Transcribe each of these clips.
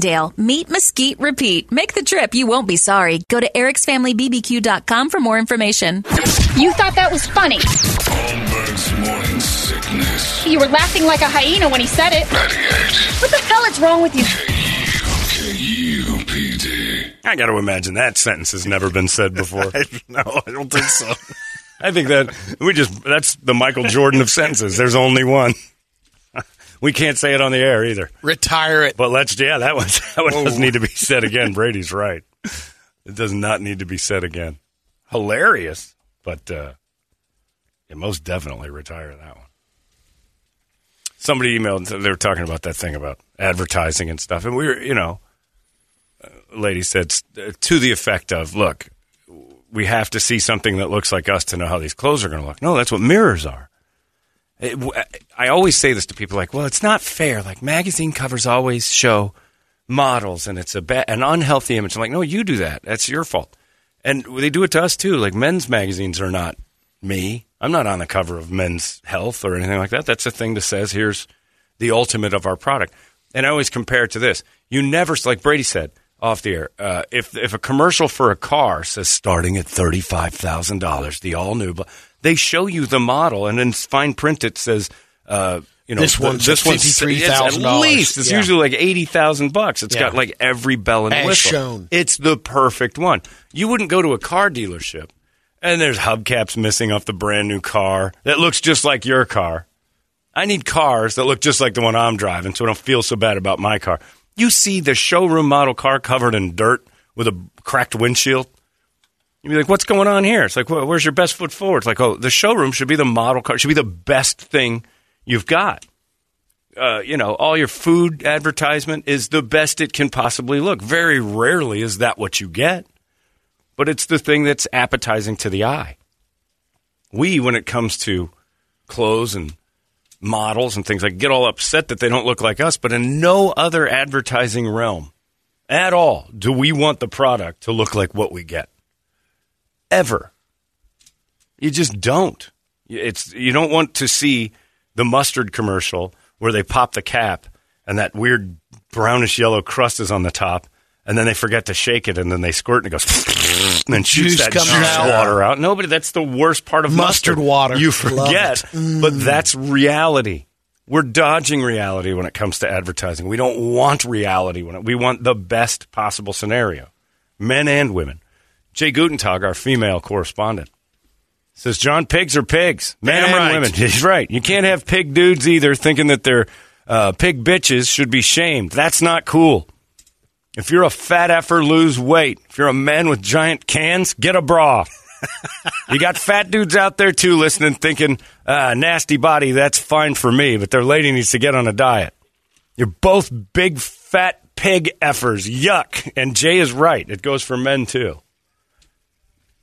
Meet Mesquite Repeat. Make the trip. You won't be sorry. Go to ericsfamilybbq.com for more information. You thought that was funny. Holmberg's morning sickness. You were laughing like a hyena when he said it. 98 What the hell is wrong with you? KUPD. I got to imagine that sentence has never been said before. no, I don't think so. I think that we just, that's the Michael Jordan of sentences. There's only one. We can't say it on the air either. Retire it. But let's, yeah, that one, that one doesn't need to be said again. Brady's right. It does not need to be said again. Hilarious, but uh, yeah, most definitely retire that one. Somebody emailed, they were talking about that thing about advertising and stuff. And we were, you know, lady said uh, to the effect of, look, we have to see something that looks like us to know how these clothes are going to look. No, that's what mirrors are. It, I always say this to people like, well, it's not fair. Like magazine covers always show models and it's a ba- an unhealthy image. I'm like, no, you do that. That's your fault. And they do it to us too. Like men's magazines are not me. I'm not on the cover of Men's Health or anything like that. That's a thing that says here's the ultimate of our product. And I always compare it to this. You never, like Brady said off the air, uh, if if a commercial for a car says starting at thirty five thousand dollars, the all new, they show you the model, and in fine print it says. Uh, you know, This one's this at one's $53,000. At least it's Yeah. usually like eighty thousand bucks. It's Yeah. got like every bell and As whistle. shown. It's the perfect one. You wouldn't go to a car dealership and there's hubcaps missing off the brand new car that looks just like your car. I need cars that look just like the one I'm driving so I don't feel so bad about my car. You see the showroom model car covered in dirt with a cracked windshield. You'd be like, what's going on here? It's like, well, where's your best foot forward? It's like, oh, the showroom should be the model car, should be the best thing you've got. Uh, you know, all your food advertisement is the best it can possibly look. Very rarely is that what you get, but it's the thing that's appetizing to the eye. We, when it comes to clothes and models and things like, get all upset that they don't look like us, but in no other advertising realm at all do we want the product to look like what we get. Ever. You just don't. It's you don't want to see the mustard commercial where they pop the cap and that weird brownish yellow crust is on the top, and then they forget to shake it, and then they squirt and it goes, and then shoots Juice that juice out. water out. Nobody. That's the worst part of Mustard water. You forget. Mm. but that's reality. We're dodging reality when it comes to advertising. We don't want reality when it, we want the best possible scenario, men and women. Jay Gutentag, our female correspondent, says John pigs are pigs, men Damn and right. women. He's right. You can't have pig dudes either, thinking that they're uh, pig bitches should be shamed. That's not cool. If you're a fat effer, lose weight. If you're a man with giant cans, get a bra. you got fat dudes out there too listening, thinking, ah, nasty body, that's fine for me, but their lady needs to get on a diet. You're both big fat pig effers. Yuck. And Jay is right. It goes for men too.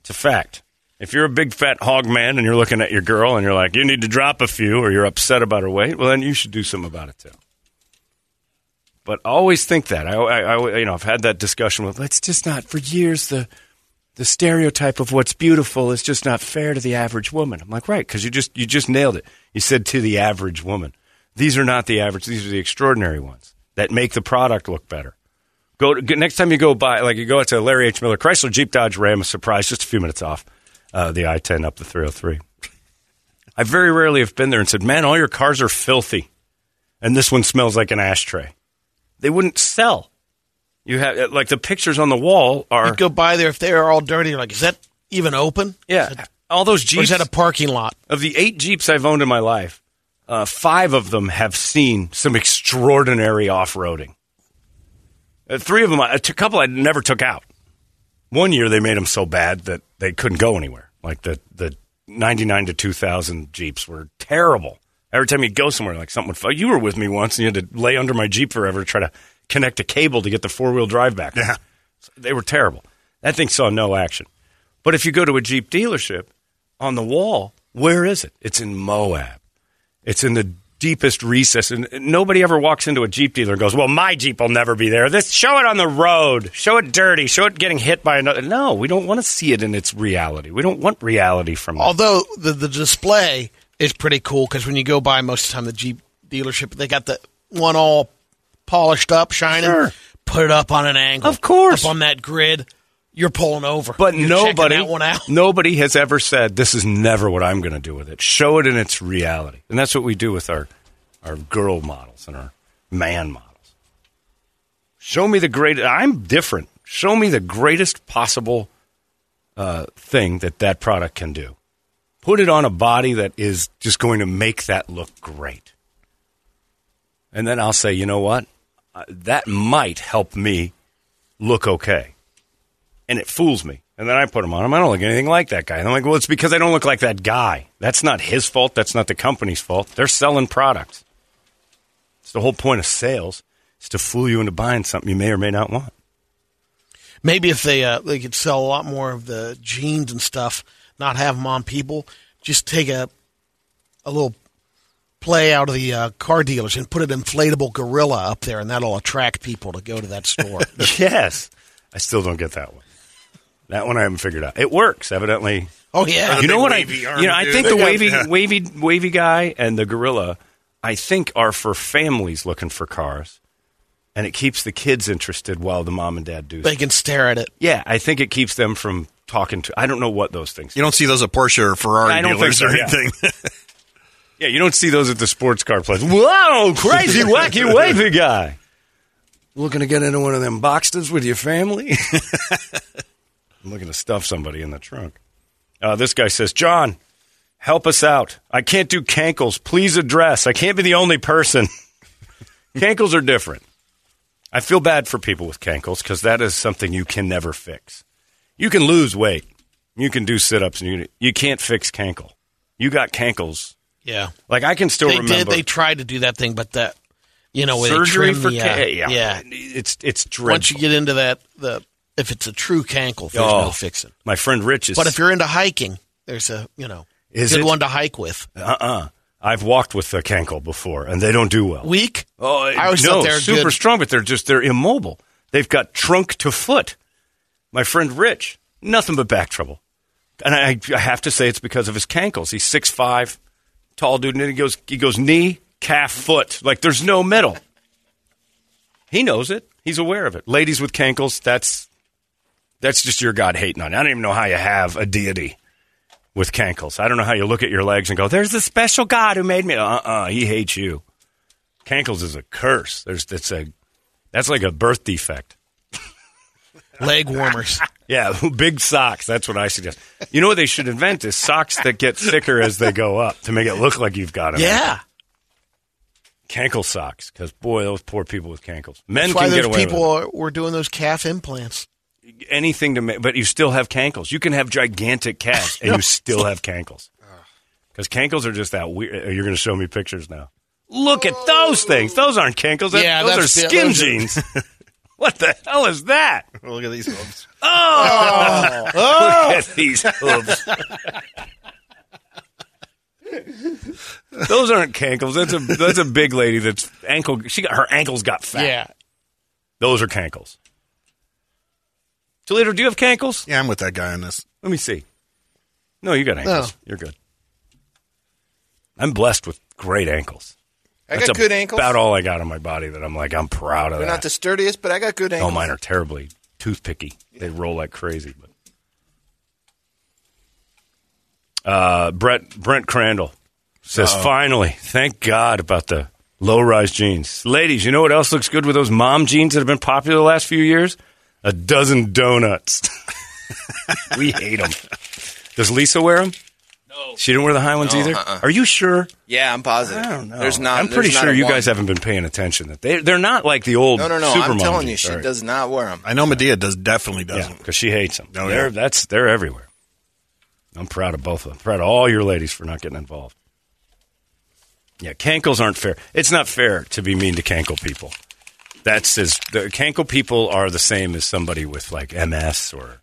It's a fact. If you're a big fat hog man and you're looking at your girl and you're like, you need to drop a few or you're upset about her weight, well, then you should do something about it too. But always think that. I, I, I- you know, I've had that discussion with. It's just not for years. The the stereotype of what's beautiful is just not fair to the average woman. I'm like, right, because you just you just nailed it. You said to the average woman. These are not the average. These are the extraordinary ones that make the product look better. Go to, next time you go by, like you go out to Larry H. Miller Chrysler Jeep Dodge Ram, a surprise, just a few minutes off uh, the I 10 up the 303. I very rarely have been there and said, man, all your cars are filthy. And this one smells like an ashtray. They wouldn't sell. You have, like, the pictures on the wall are. You go by there if they are all dirty. You're like, is that even open? yeah. That- all those or Jeeps. is that a parking lot? Of the eight Jeeps I've owned in my life, uh, five of them have seen some extraordinary off roading. Uh, three of them, a couple I never took out. One year they made them so bad that they couldn't go anywhere. Like the, the 99 to 2000 Jeeps were terrible. Every time you'd go somewhere, like something would fall. You were with me once and you had to lay under my Jeep forever to try to connect a cable to get the four wheel drive back. Yeah. They were terrible. That thing saw no action. But if you go to a Jeep dealership, on the wall, where is it? It's in Moab. It's in the deepest recess, and nobody ever walks into a Jeep dealer and goes, "Well, my Jeep will never be there." This show it on the road, show it dirty, show it getting hit by another. No, we don't want to see it in its reality. We don't want reality from it. Although the the display is pretty cool because when you go by most of the time the Jeep dealership they got the one all polished up, shining. Sure. Put it up on an angle, Of course. up on that grid. You're pulling over, But You're nobody, that one out. nobody has ever said this is never what I'm going to do with it. Show it in its reality, and that's what we do with our our girl models and our man models. Show me the great. I'm different. Show me the greatest possible uh, thing that that product can do. Put it on a body that is just going to make that look great, and then I'll say, you know what, uh, that might help me look okay and it fools me. And then I put them on him. I don't look anything like that guy. And I'm like, well, it's because I don't look like that guy. That's not his fault. That's not the company's fault. They're selling products. It's the whole point of sales is to fool you into buying something you may or may not want. Maybe if they uh, they could sell a lot more of the jeans and stuff, not have them on people, just take a a little play out of the uh, car dealers and put an inflatable gorilla up there, and that'll attract people to go to that store. yes. I still don't get that one. That one I haven't figured out. It works, evidently. oh yeah, you know what I? wavy You know, I think the wavy, Yeah. wavy, wavy guy and the gorilla, I think, are for families looking for cars, and it keeps the kids interested while the mom and dad do. they can stare at it. Yeah, I think it keeps them from talking to. I don't know what those things. You don't see those at Porsche or Ferrari I don't think dealers so, or yeah. anything. Yeah, you don't see those at the sports car place. Whoa, crazy, wacky, wavy guy. Looking to get into one of them boxes with your family? I'm looking to stuff somebody in the trunk. Uh, this guy says, John, help us out. I can't do cankles. Please address. I can't be the only person. cankles are different. I feel bad for people with cankles because that is something you can never fix. You can lose weight. You can do sit ups, and you, you can't fix cankle. You got cankles. Yeah, Like I can still they remember did. They tried to do that thing, but that you know surgery for the, uh, yeah. yeah. It's it's dreadful. Once you get into that, the if it's a true cankle, there's Oh. no fixing. My friend Rich is. But if you're into hiking, there's a you know Is good it? one to hike with. uh uh I've walked with a cankle before, and they don't do well. Weak. oh, I always no, thought they were super good. strong, but they're just they're immobile. They've got trunk to foot. My friend Rich, nothing but back trouble, and I, I have to say it's because of his cankles. He's six five, tall dude, and he goes he goes knee, calf, foot. Like there's no middle. He knows it. He's aware of it. Ladies with cankles, that's that's just your God hating on. you. I don't even know how you have a deity with cankles. I don't know how you look at your legs and go, "There's a special God who made me." Uh uh he hates you. Cankles is a curse. There's it's a that's like a birth defect. Leg warmers. Yeah, big socks. That's what I suggest. You know what they should invent is socks that get thicker as they go up to make it look like you've got them. yeah. cankle socks. Because boy, those poor people with cankles. Men That's why can get those away people with are, were doing those calf implants. It. anything to make, but you still have cankles. You can have gigantic calves and you still have cankles. Because cankles are just that weird. You're going to show me pictures now. Look at those things. Those aren't cankles. That- Yeah, those are that's the- skin those are- jeans. what the hell is that? Look at these hooves. Oh, oh. look oh. at these hooves. Those aren't cankles. That's a that's a big lady. That's ankle. She got her ankles got fat. Yeah. those are cankles. Toledo, do you have cankles? Yeah, I'm with that guy on this. Let me see. No, you got ankles. No. You're good. I'm blessed with great ankles. I got good ankles. About all I got on my body that I'm like I'm proud of They're that. not the sturdiest, but I got good ankles. oh, mine are terribly toothpicky. They roll like crazy. But uh, Brett Brent Crandall says finally, thank God about the low rise jeans, ladies. You know what else looks good with those mom jeans that have been popular the last few years? A dozen donuts. we hate them. Does Lisa wear them? No, she didn't wear the high ones No, either. uh-uh. Are you sure? Yeah, I'm positive. I don't know. There's not. I'm pretty not sure a you one. guys haven't been paying attention. That they they're not like the old. No, no, no. Super I'm mom telling you, she Sorry. does not wear them. I know Medea does definitely doesn't. because she hates them. No, oh, they're yeah. that's they're everywhere. I'm proud of both of them. Proud of all your ladies for not getting involved. Yeah, cankles aren't fair. It's not fair to be mean to cankle people. That's as the cankle people are the same as somebody with like MS or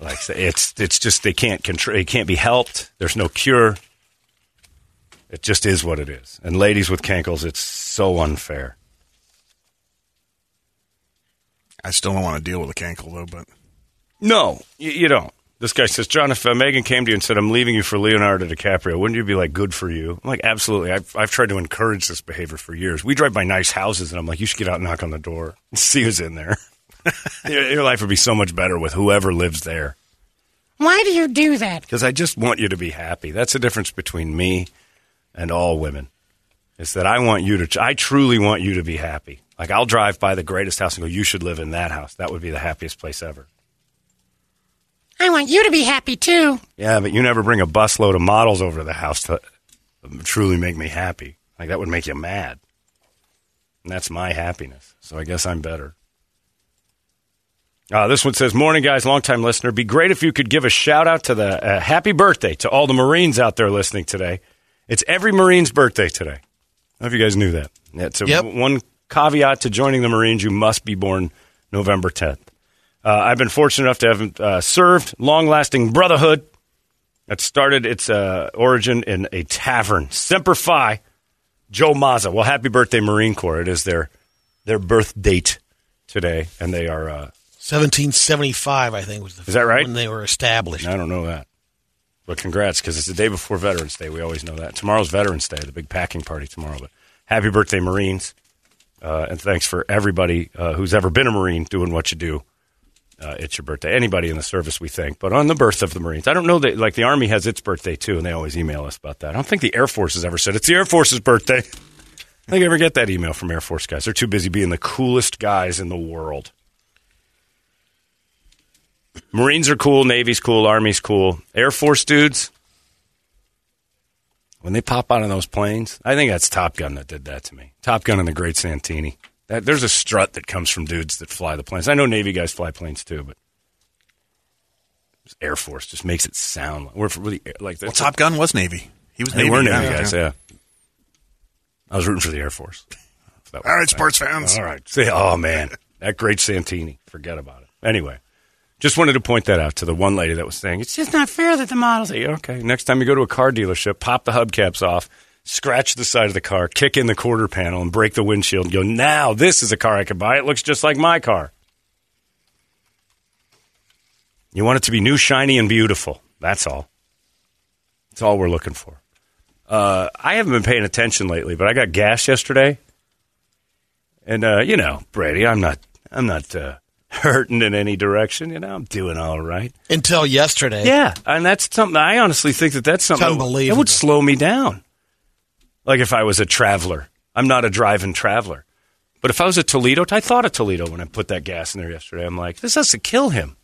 like it's it's just they can't control. It can't be helped. There's no cure. It just is what it is. And ladies with cankles, it's so unfair. I still don't want to deal with a cankle though, but No, you, you don't. This guy says, John, if uh, Megan came to you and said, I'm leaving you for Leonardo DiCaprio, wouldn't you be like, good for you? I'm like, absolutely. I've, I've tried to encourage this behavior for years. We drive by nice houses, and I'm like, you should get out and knock on the door and see who's in there. your, your life would be so much better with whoever lives there. Why do you do that? Because I just want you to be happy. That's the difference between me and all women. Is that I want you to, I truly want you to be happy. Like, I'll drive by the greatest house and go, you should live in that house. That would be the happiest place ever. I want you to be happy too. Yeah, but you never bring a busload of models over to the house to truly make me happy. Like that would make you mad. And that's my happiness. So I guess I'm better. Uh, this one says, "Morning, guys, longtime listener. Be great if you could give a shout out to the uh, happy birthday to all the Marines out there listening today. It's every Marine's birthday today. I don't know if you guys knew that. Yeah, it's a, Yep. one caveat to joining the Marines: you must be born November 10th. Uh, I've been fortunate enough to have uh, served long-lasting brotherhood that started its uh, origin in a tavern. Semper Fi, Joe Mazza. Well, happy birthday, Marine Corps! It is their their birth date today, and they are. Uh, 1775, I think, was the Is that right? when they were established. I don't know that, but congrats because it's the day before Veterans Day. We always know that. Tomorrow's Veterans Day, the big packing party tomorrow. But happy birthday, Marines! Uh, and thanks for everybody uh, who's ever been a Marine doing what you do. Uh, it's your birthday. Anybody in the service, we think, But on the birth of the Marines, I don't know that like the Army has its birthday too, and they always email us about that. I don't think the Air Force has ever said it's the Air Force's birthday. I think I ever get that email from Air Force guys. They're too busy being the coolest guys in the world. Marines are cool, Navy's cool, Army's cool. Air Force dudes, when they pop out of those planes, I think that's Top Gun that did that to me. Top Gun and the Great Santini. That, there's a strut that comes from dudes that fly the planes. I know Navy guys fly planes too, but Air Force just makes it sound like we're really like well, Top Gun was Navy. He was They Navy. were yeah, Navy yeah. guys, yeah. I was rooting for the Air Force. All right, sports fans. All right. Say, oh man, that great Santini. Forget about it. Anyway, just wanted to point that out to the one lady that was saying it's just not fair that the models. Say, okay, next time you go to a car dealership, pop the hubcaps off, scratch the side of the car, kick in the quarter panel, and break the windshield. And go now. This is a car I could buy. It looks just like my car. You want it to be new, shiny, and beautiful. That's all. That's all we're looking for. Uh, I haven't been paying attention lately, but I got gas yesterday, and uh, you know, Brady, I'm not, I'm not uh, hurting in any direction. You know, I'm doing all right. Until yesterday. Yeah, and that's something I honestly think that that's something that would- unbelievable. It would slow me down. Like if I was a traveler, I'm not a driving traveler. But if I was a Toledo, I thought of Toledo when I put that gas in there yesterday. I'm like, this has to kill him.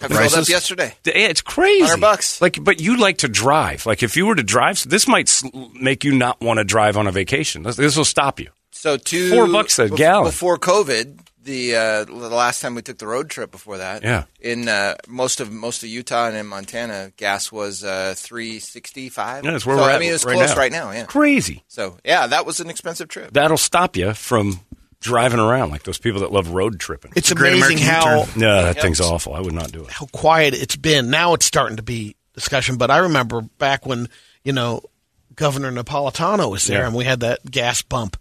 I filled up yesterday. It's crazy. 100 bucks. Like, but you like to drive. Like, if you were to drive, this might make you not want to drive on a vacation. This, this will stop you. So two Four bucks a bef- gallon. before COVID. The uh, the last time we took the road trip before that, Yeah. in uh, most of most of Utah and in Montana, gas was uh, three sixty five. Yeah, that's where so, we're I at mean, it's right close now. right now. Yeah. Crazy. So yeah, that was an expensive trip. That'll stop you from driving around like those people that love road tripping. It's a great amazing how U-turn. no, that thing's awful. I would not do it. how quiet it's been. Now it's starting to be discussion, but I remember back when you know Governor Napolitano was there Yeah. and we had that gas bump,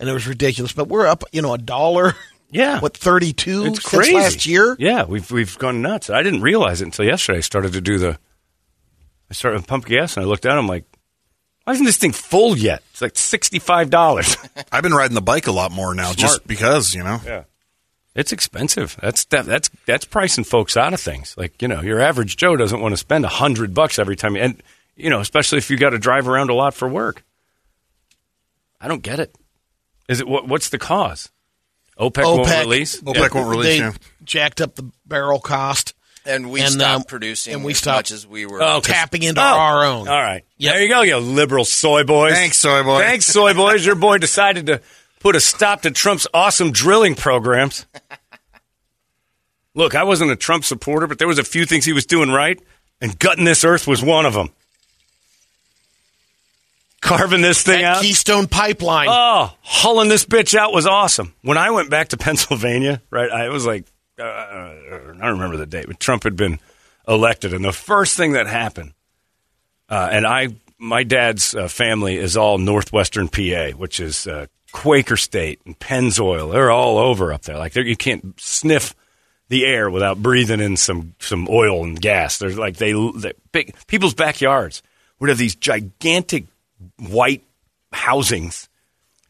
and it was ridiculous. But we're up, you know, a dollar. Yeah. what thirty two It's since crazy. last year? Yeah, we've we've gone nuts. I didn't realize it until yesterday. I started to do the. I started to pump gas and I looked down. I'm like, Why isn't this thing full yet? It's like sixty-five dollars. I've been riding the bike a lot more now, just because you know. Yeah. It's expensive. That's that, that's that's pricing folks out of things. Like you know, your average Joe doesn't want to spend a hundred bucks every time, and you know, especially if you got to drive around a lot for work. I don't get it. Is it what, what's the cause? OPEC, won't release. OPEC won't release, They yeah. jacked up the barrel cost. And we And, stopped um, producing and we as stopped much as we were. Oh, 'cause- tapping into Oh, our own. All right, Yep. there you go, you liberal soy boys. Thanks, soy boys. Thanks, soy boys. Your boy decided to put a stop to Trump's awesome drilling programs. Look, I wasn't a Trump supporter, but there was a few things he was doing right, and gutting this earth was one of them. Carving this thing That out. Keystone Pipeline. Oh, hulling this bitch out was awesome. When I went back to Pennsylvania, right, I was like, uh, I don't remember the date, but Trump had been elected, and the first thing that happened, uh, and I, my dad's uh, family is all northwestern PA, which is uh, Quaker State and Pennzoil. They're all over up there. Like you can't sniff the air without breathing in some some oil and gas. There's like they, they big people's backyards would have these gigantic white housings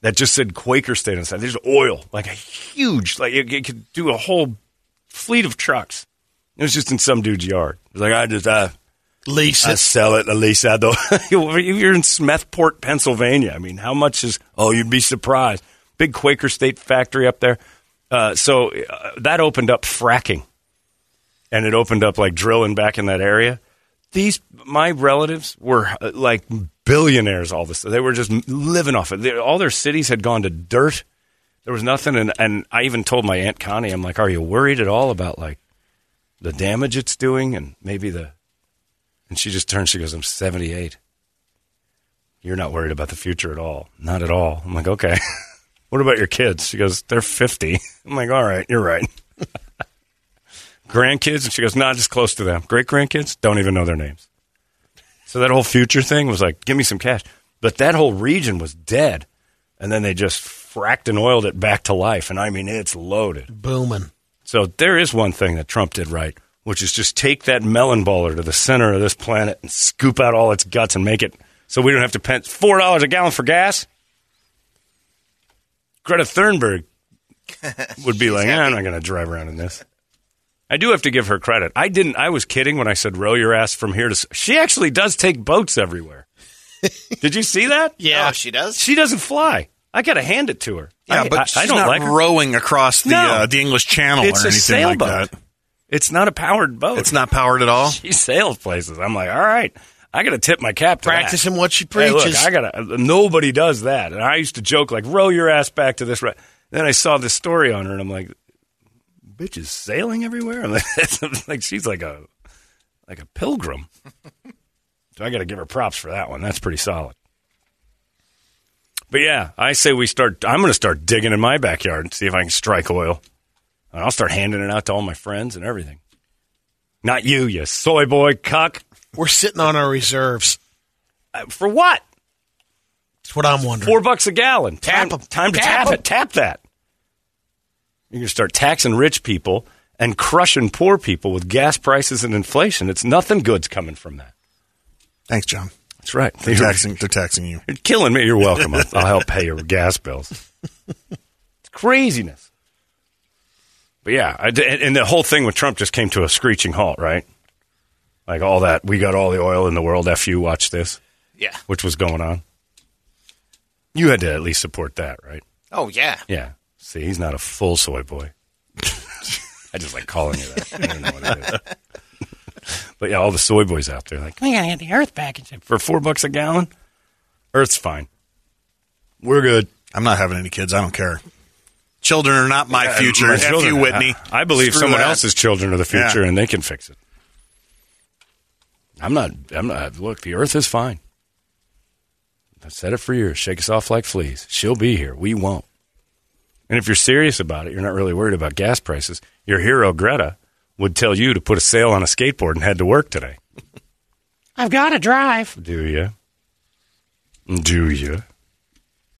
that just said Quaker State inside. There's oil, like a huge, like it, it could do a whole fleet of trucks. It was just in some dude's yard. It was like I just uh, Lease I it. sell it, Elisa. Though you're in Smethport, Pennsylvania. I mean, how much is? Oh, you'd be surprised. Big Quaker State factory up there. Uh, so uh, that opened up fracking, and it opened up like drilling back in that area. These my relatives were uh, like billionaires. All this, they were just living off it. All their cities had gone to dirt. There was nothing, and and I even told my aunt Connie, I'm like, "Are you worried at all about like the damage it's doing, and maybe the?" And she just turns. She goes, "I'm 78. You're not worried about the future at all. Not at all." I'm like, "Okay." what about your kids? She goes, "They're 50." I'm like, "All right, you're right." grandkids, and she goes, "Not just close to them. Great grandkids don't even know their names." So that whole future thing was like, "Give me some cash," but that whole region was dead, and then they just fracked and oiled it back to life, and I mean, it's loaded. Booming. So there is one thing that Trump did right, which is just take that melon baller to the center of this planet and scoop out all its guts and make it so we don't have to pay four dollars a gallon for gas. Greta Thunberg would be like, "Eh, I'm not going to drive around in this. I do have to give her credit. I didn't. I was kidding when I said row your ass from here to. She actually does take boats everywhere. Did you see that? Yeah. Oh, she does. She doesn't fly. I got to hand it to her. Yeah, I, but I, she's I don't not like her. rowing across the No. uh, the English Channel It's or a anything like that. It's not a powered boat. It's not powered at all. She sails places. I'm like, all right, I got to tip my cap to that. Practicing what she Hey, look, preaches. I gotta. Nobody does that. And I used to joke like, row your ass back to this. Right. Then I saw this story on her, and I'm like, bitch is sailing everywhere. I'm like, like she's like a like a pilgrim. so I got to give her props for that one. That's pretty solid. But yeah, I say we start. I'm going to start digging in my backyard and see if I can strike oil, and I'll start handing it out to all my friends and everything. Not you, you soy boy cuck. We're sitting on our reserves. Uh, For what? That's what I'm wondering. Four bucks a gallon. Tap time, 'em. time to Tap tap, it. Tap that. You're going to start taxing rich people and crushing poor people with gas prices and inflation. It's nothing good's coming from that. Thanks, John. That's right. They're You're, taxing. They're taxing you. you're killing me. You're welcome. I'll, I'll help pay your gas bills. It's craziness. But yeah, I, and the whole thing with Trump just came to a screeching halt, right? Like all that, we got all the oil in the world. F you, watch this, Yeah. which was going on. You had to at least support that, right? Oh yeah. Yeah. See, he's not a full soy boy. I just like calling you that. I don't know what it is. but yeah, all the soy boys out there, like, We gotta get the earth back. It's for four bucks a gallon, Earth's fine. We're good. I'm not having any kids. I don't care. Children are not my Yeah, future. my F children- you, Whitney. I, I believe Screw someone that. else's children are the future, Yeah. and they can fix it. I'm not. I'm not. Look, the Earth is fine. I've said it for years. Shake us off like fleas. She'll be here. We won't. And if you're serious about it, you're not really worried about gas prices. Your hero Greta would tell you to put a sail on a skateboard and head to work today. I've got to drive. Do you? Do you?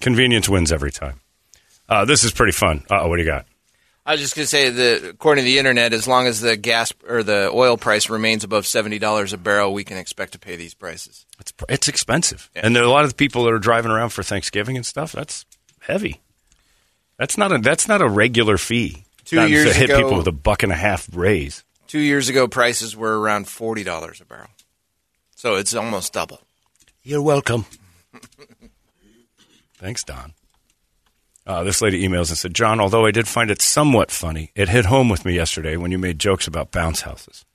Convenience wins every time. Uh, this is pretty fun. Uh, what do you got? I was just going to say that according to the internet, as long as the gas or the oil price remains above seventy dollars a barrel, we can expect to pay these prices. It's it's expensive, and there are a lot of the people that are driving around for Thanksgiving and stuff. That's heavy. That's not a that's not a regular fee. Two Not to hit ago- people with a buck and a half raise. Two years ago, prices were around forty dollars a barrel, so it's almost double. You're welcome. Thanks, Don. Uh, this lady emails and said, John, although I did find it somewhat funny, it hit home with me yesterday when you made jokes about bounce houses.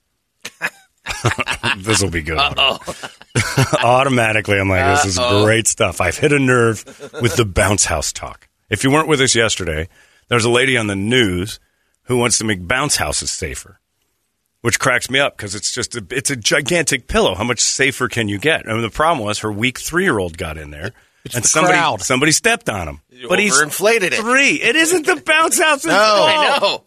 this will be good. Automatically, I'm like, this is Uh-oh. great stuff. I've hit a nerve with the bounce house talk. If you weren't with us yesterday, there's a lady on the news who wants to make bounce houses safer, which cracks me up because it's just a, it's a gigantic pillow. How much safer can you get? I mean, the problem was her weak three year old got in there. It's and the somebody crowd. somebody stepped on him, but he's inflated it. three. It isn't the bounce house. No, I know.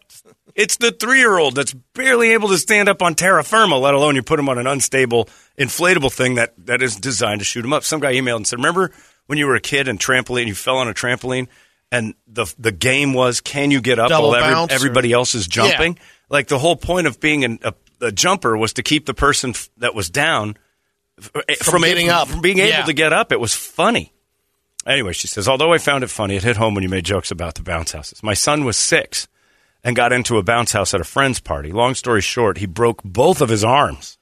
It's the three year old that's barely able to stand up on terra firma, let alone you put him on an unstable, inflatable thing that, that is designed to shoot him up. Some guy emailed and said, Remember when you were a kid and trampoline, you fell on a trampoline, and the the game was can you get up Double while every- bounce or- everybody else is jumping? Like the whole point of being an, a, a jumper was to keep the person f- that was down f- eh, from, getting able, up. from being able Yeah. to get up. It was funny. Anyway, she says, although I found it funny, it hit home when you made jokes about the bounce houses. My son was six and got into a bounce house at a friend's party. Long story short, he broke both of his arms.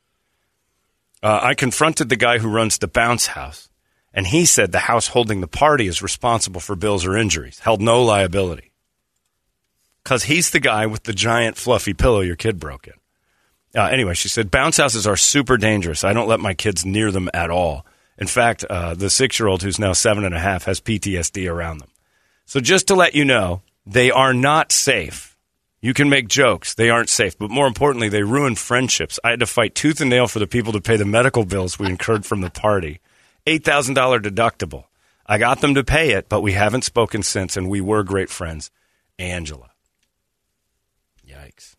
Uh, I confronted the guy who runs the bounce house, and he said the house holding the party is responsible for bills or injuries, held no liability. Because he's the guy with the giant fluffy pillow your kid broke in. Uh, anyway, she said, bounce houses are super dangerous. I don't let my kids near them at all. In fact, uh, the six year old who's now seven and a half has PTSD around them. So just to let you know, they are not safe. You can make jokes. They aren't safe. But more importantly, they ruin friendships. I had to fight tooth and nail for the people to pay the medical bills we incurred from the party. $8,000 deductible. I got them to pay it, but we haven't spoken since, and we were great friends. Angela. Yikes.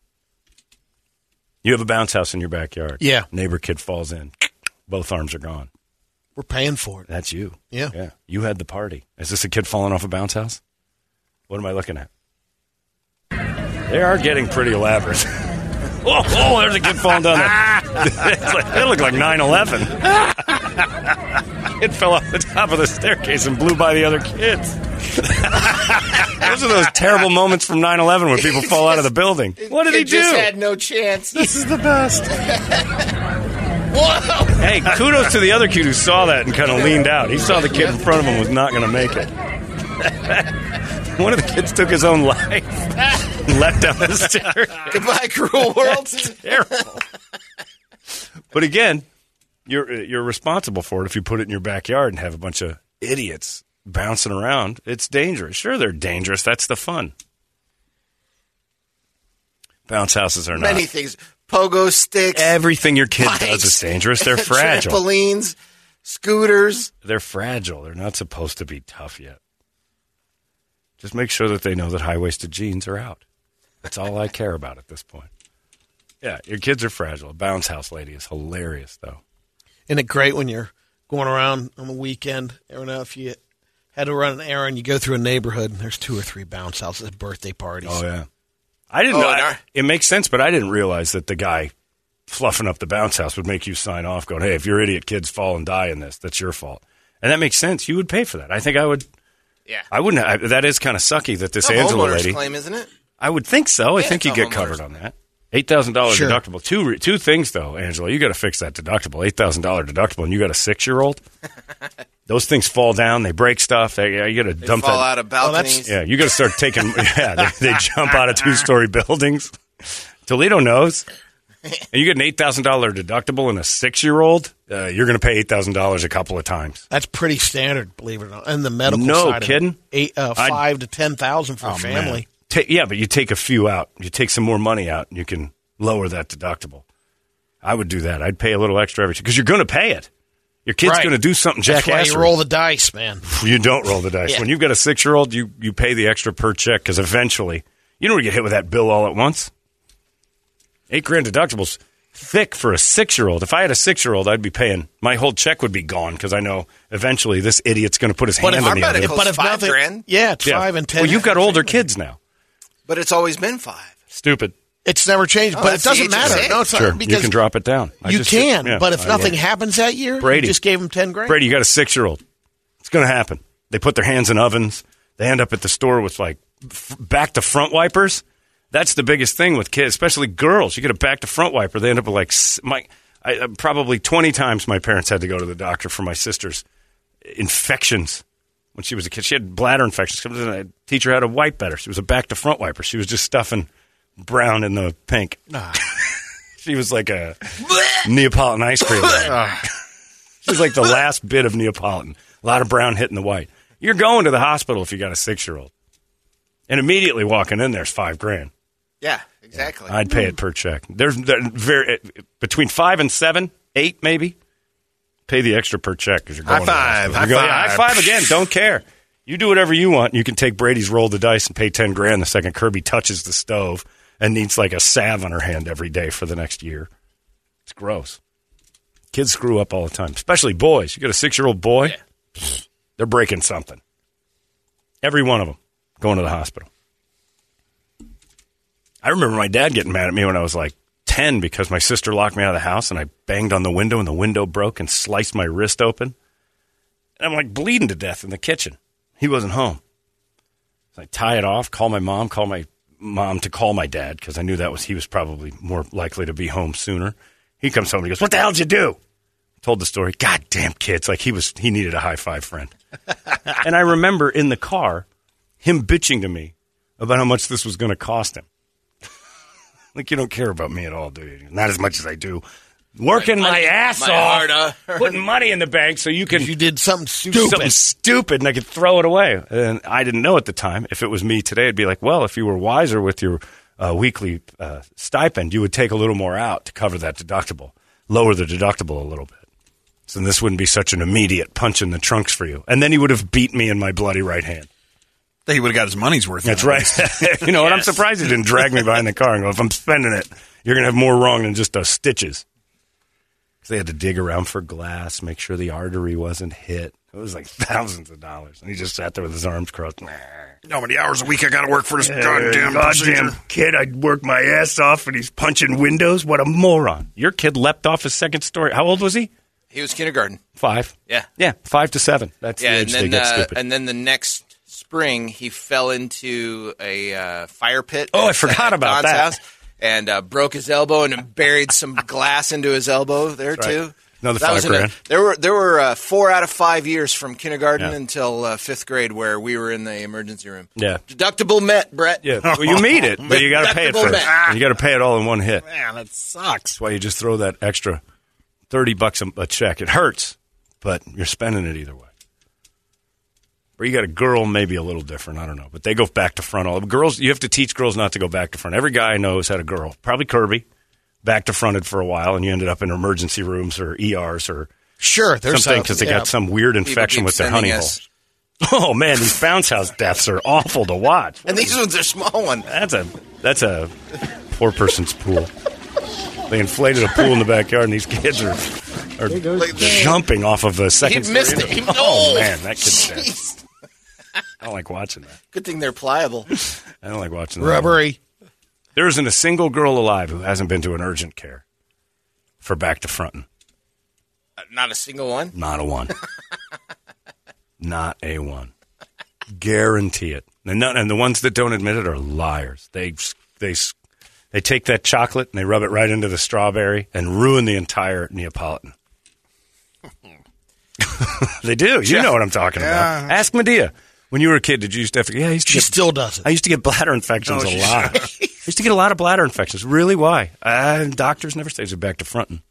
You have a bounce house in your backyard. Yeah. Neighbor kid falls in. Both arms are gone. We're paying for it. That's you. Yeah. Yeah. You had the party. Is this a kid falling off a bounce house? What am I looking at? They are getting pretty elaborate. oh, oh, there's a kid falling down there. It's like- they look like 9 11. It fell off the top of the staircase and blew by the other kids. Those are those terrible moments from 9 11 when people fall out of the building. What did he Kid just do? had no chance. This is the best. Whoa! Hey, kudos to the other kid who saw that and kind of leaned out. He saw the kid in front of him was not going to make it. One of the kids took his own life, and leapt down the stairs. Goodbye, cruel world. Terrible. But again, you're you're responsible for it if you put it in your backyard and have a bunch of idiots bouncing around. It's dangerous. Sure, they're dangerous. That's the fun. Bounce houses are not. Many things. Pogo sticks. Everything your kid bikes, does is dangerous. They're fragile. Trampolines, scooters. They're fragile. They're not supposed to be tough yet. Just make sure that they know that high waisted jeans are out. That's all I care about at this point. Yeah, your kids are fragile. A bounce house lady is hilarious, though. Isn't it great when you're going around on the weekend? Every now if you had to run an errand, you go through a neighborhood and there's two or three bounce houses, birthday parties. Oh yeah, I didn't. Oh, know. I- it makes sense, but I didn't realize that the guy fluffing up the bounce house would make you sign off, going, "Hey, if your idiot kids fall and die in this, that's your fault." And that makes sense. You would pay for that. I think I would. Yeah. I wouldn't. I, that is kind of sucky that this Angela lady. claim, isn't it? I would think so. I think you get covered on that. Eight thousand dollars Sure. deductible. Two two things though, Angela. You got to fix that deductible. Eight thousand dollar deductible, and you got a six year old. Those things fall down. They break stuff. They, you got to They dump fall that. out of balconies. Yeah, you got to start taking. Yeah, they, they jump out of two story buildings. Toledo knows. and you get an eight thousand dollar deductible in a six year old, uh, you're going to pay eight thousand dollars a couple of times. That's pretty standard, believe it or not. And the medical No side, of it. kidding. eight, uh, I'd- five to ten thousand for a family. man. Family. Ta yeah, but you take a few out. You take some more money out, and you can lower that deductible. I would do that. I'd pay a little extra every because you're going to pay it. Your kid's Right. going to do something That's why jackass. you roll the dice, man. You don't roll the dice. Yeah. When you've got a six year old, you, you pay the extra per check because eventually you don't get hit with that bill all at once. Eight grand deductibles, thick for a six year old. If I had a six year old, I'd be paying, my whole check would be gone because I know eventually this idiot's going to put his But hand if- in the I bet oven. it But if five nothing, grand? yeah, it's Yeah. five and ten. Well, you've got older kids now. But it's always been five. Stupid. It's never changed, Oh, but it doesn't matter. No, it's Sure, not you can drop it down. I you just- can. yeah, but if I nothing will. happens that year, Brady. you just gave him ten grand. Brady, you got a six year old. It's going to happen. They put their hands in ovens. They end up at the store with like f- back to front wipers. That's the biggest thing with kids, especially girls. You get a back to front wiper, they end up with like my I, uh, probably twenty times. My parents had to go to the doctor for my sister's infections when she was a kid. She had bladder infections. The teacher had to wipe better. She was a back to front wiper. She was just stuffing brown in the pink. Ah. she was like a Neapolitan ice cream. Ah. She was like the last bit of Neapolitan. A lot of brown hitting the white. You're going to the hospital if you got a six year old. And immediately walking in there's five grand. Yeah, exactly. I'd pay it per check. There's there, very between five and seven, eight maybe. Pay the extra per check because you're going. High five, high going, five. high five again. Don't care. You do whatever you want. You can take Brady's roll the dice and pay ten grand the second Kirby touches the stove and needs like a salve on her hand every day for the next year. It's gross. Kids screw up all the time, especially boys. You got a six year old boy, they're breaking something. Every one of them going to the hospital. I remember my dad getting mad at me when I was like 10 because my sister locked me out of the house and I banged on the window and the window broke and sliced my wrist open. And I'm like bleeding to death in the kitchen. He wasn't home. So I tie it off, call my mom, call my mom to call my dad because I knew that was he was probably more likely to be home sooner. He comes home and he goes, "What the hell did you do?" Told the story. God damn kids! Like he was he needed a high five friend. and I remember in the car him bitching to me about how much this was going to cost him. Like you don't care about me at all, do you? Not as much as I do. Working my ass my off, uh, putting money in the bank so you can you did something stupid. something stupid and I could throw it away. And I didn't know at the time. If it was me today, it'd be like, well, if you were wiser with your uh, weekly uh, stipend, you would take a little more out to cover that deductible, lower the deductible a little bit. So this wouldn't be such an immediate punch in the trunks for you. And then he would have beat me in my bloody right hand. He would have got his money's worth. That's right. you know what? I'm surprised he didn't drag me behind the car and go, if I'm spending it, you're going to have more wrong than just the stitches. Because they had to dig around for glass, make sure the artery wasn't hit. It was like thousands of dollars. And he just sat there with his arms crossed. it. How many hours a week I got to work for this goddamn, goddamn kid, I'd work my ass off and he's punching windows. What a moron. Your kid leapt off his second story. How old was he? He was kindergarten. Five. Yeah. Yeah, five to seven. That's Yeah, the and age they get uh, stupid. and then the next spring he fell into a uh, fire pit. Oh, I forgot at about Don's that. House and uh, broke his elbow and then buried some glass into his elbow there That's right. too. Another That five was in a- grand. there were there were uh, four out of five years from kindergarten Yeah. until uh, fifth grade where we were in the emergency room. Yeah. Deductible met, Brett. Yeah, well, you meet it, but you got to pay it first. met. You got to pay it all in one hit. Man, that sucks. That's why you just throw that extra thirty bucks a, a check. It hurts, but you're spending it either way. Or you got a girl, maybe a little different. I don't know, but they go back to front. All girls, you have to teach girls not to go back to front. Every guy I know has had a girl, probably Kirby, back to fronted for a while, and you ended up in emergency rooms or ERs or Sure, there's something some- because they yeah. got some weird infection with their honey us- holes. Oh man, these bounce house deaths are awful to watch. And these ones are small ones. That's a that's a poor person's pool. They inflated a pool in the backyard, and these kids are are jumping off of a second. He missed it. He- Oh oh, man, that kid's dead. Jeez. I don't like watching that. Good thing they're pliable. I don't like watching that. Rubbery. There isn't a single girl alive who hasn't been to an urgent care for back to fronting. Uh, Not a single one. Not a one. Not a one. Guarantee it. And, none, and the ones that don't admit it are liars. They they they take that chocolate and they rub it right into the strawberry and ruin the entire Neapolitan. they do. You know what I'm talking about. Ask Medea. When you were a kid, did you used to have to? Yeah, I used to She get, still does it. I used to get bladder infections No, a she- lot. used to get a lot of bladder infections. Really? Why? Uh, doctors never say it's back to fronting.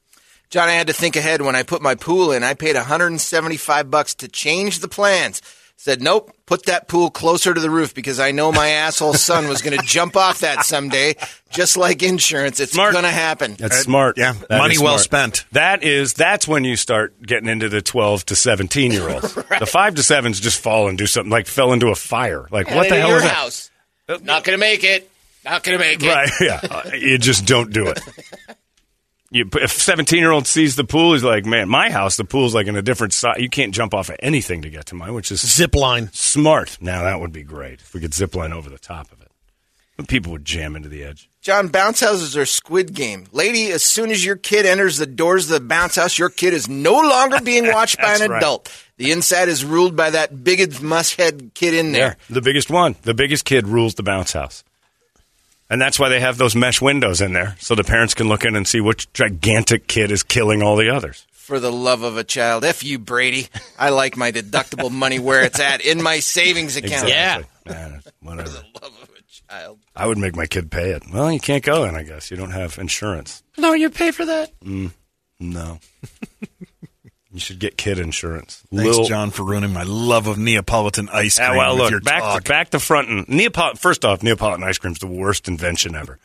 John, I had to think ahead when I put my pool in. I paid 175 bucks to change the plans. Said, nope, put that pool closer to the roof because I know my asshole son was going to jump off that someday. Just like insurance, it's going to happen. That's smart. yeah, That money is well spent. That is that's when you start getting into the twelve to seventeen year olds. The five to sevens just fall and do something like fell into a fire. Like what the hell your is that? house. Not going to make it. Not going to make it. Right? Yeah, Uh, you just don't do it. You, if seventeen year old sees the pool, he's like, "Man, my house, the pool's like in a different side. You can't jump off of anything to get to mine, which is Zip line. smart. Now that would be great if we could zip line over the top of it. But people would jam into the edge. John, bounce houses are squid game. Lady, as soon as your kid enters the doors of the bounce house, your kid is no longer being watched by an right. adult. The inside is ruled by that bigot mushhead kid in there. The biggest one. The biggest kid rules the bounce house. And that's why they have those mesh windows in there, so the parents can look in and see which gigantic kid is killing all the others. For the love of a child. F you, Brady. I like my deductible money where it's at, in my savings account. Exactly. Man, whatever. Love of a child. I would make my kid pay it. Well, you can't go in, I guess. You don't have insurance. No, you pay for that. Mm, no. you should get kid insurance. Thanks, Lil- John, for ruining my love of Neapolitan ice Ah, cream well, with your look, back talk. to, back to front and Neapolitan. First off, Neapolitan ice cream is the worst invention ever.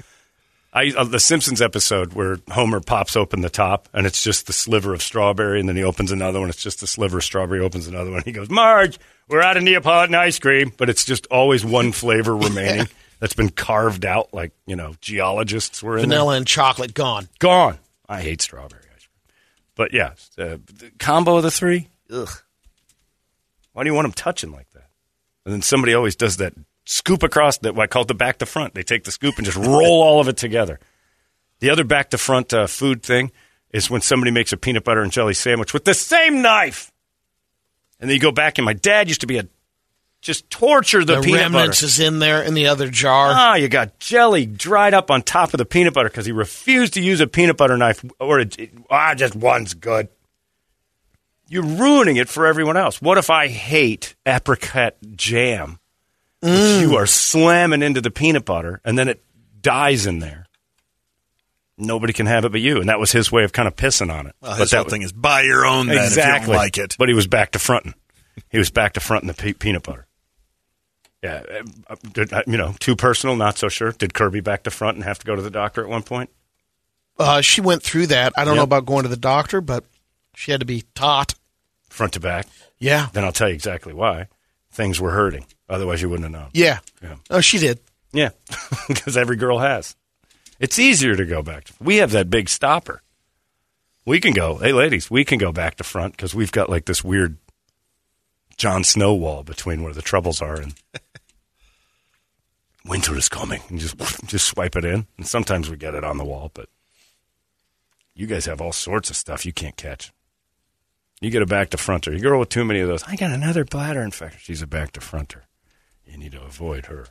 I, uh, the Simpsons episode where Homer pops open the top and it's just the sliver of strawberry, and then he opens another one. It's just the sliver of strawberry. Opens another one. He goes, "Marge, we're out of Neapolitan ice cream," but it's just always one flavor remaining that's been carved out, like you know, geologists were in there. Vanilla and chocolate gone. Gone. I hate strawberry ice cream, but yeah, uh, the combo of the three. Ugh. Why do you want them touching like that? And then somebody always does that scoop across that. What I call it the back to front. They take the scoop and just roll all of it together. The other back to front uh, food thing is when somebody makes a peanut butter and jelly sandwich with the same knife, and then you go back. And my dad used to be a just torture the, The, peanut remnants butter. is in there in the other jar. Ah, you got jelly dried up on top of the peanut butter because he refused to use a peanut butter knife. Or a, ah, just one's good. You're ruining it for everyone else. What if I hate apricot jam? Which you are slamming into the peanut butter, and then it dies in there. Nobody can have it but you, and that was his way of kind of pissing on it. Well, but that whole thing is buy your own then if you exactly don't like it. But he was back to fronting. He was back to fronting the pe- peanut butter. Yeah, uh, did, uh, you know, too personal, not so sure. Did Kirby back to front and have to go to the doctor at one point? Uh, she went through that. I don't know about going to the doctor, but she had to be taught. Front to back. Yeah. Then I'll tell you exactly why. Things were hurting. Otherwise, you wouldn't have known. Yeah. Yeah. Oh, she did. Yeah, because every girl has. It's easier to go back. To, we have that big stopper. We can go. Hey, ladies, we can go back to front because we've got like this weird Jon Snow wall between where the troubles are and winter is coming. And just just swipe it in. And sometimes we get it on the wall, but you guys have all sorts of stuff you can't catch. You get a back to fronter. You girl with too many of those. I got another bladder infection. She's a back to fronter. You need to avoid her.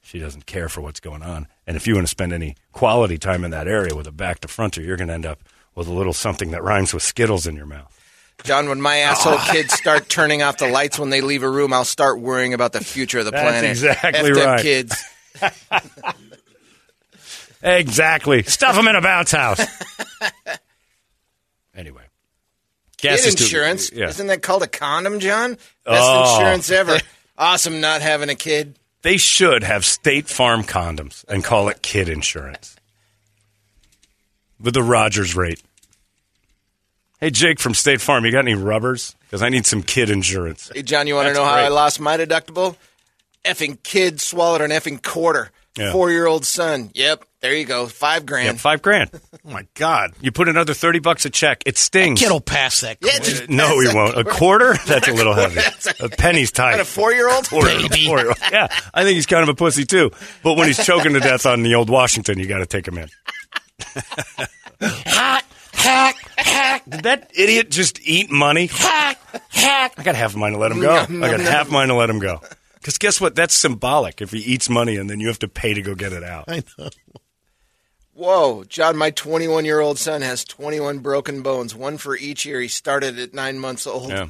She doesn't care for what's going on. And if you want to spend any quality time in that area with a back to fronter, you're going to end up with a little something that rhymes with Skittles in your mouth. John, when my oh. asshole kids start turning off the lights when they leave a room, I'll start worrying about the future of the That's planet. exactly F right. kids. Exactly. Stuff them in a bounce house. anyway. Gas Kid is too- insurance. yeah. Isn't that called a condom, John? Best Oh. insurance ever. awesome not having a kid. They should have State Farm condoms and call it kid insurance. With the Rogers rate. Hey, Jake from State Farm, you got any rubbers? Because I need some kid insurance. Hey, John, you want to That's know how great. I lost my deductible? Effing kid swallowed an effing quarter. Yeah. Four year old son. Yep, there you go. Five Yeah, grand. five grand. Oh my God! You put another 30 bucks a check. It stings. Kid will pass that. Yeah, course. just No, pass he that won't. A quarter? That's a little heavy. A penny's tight. And a four year old? Quarter, four-year-old. Yeah, I think he's kind of a pussy too. But when he's choking to death on the old Washington, you got to take him in. Hack, hack, hack, Did that idiot just eat money? hack, hack. I got half of mine to let him go. I got half mine to let him go. Because guess what? That's symbolic. If he eats money and then you have to pay to go get it out. I know. Whoa, John, my 21 year old son has 21 broken bones, one for each year. He started at nine months old. Yeah.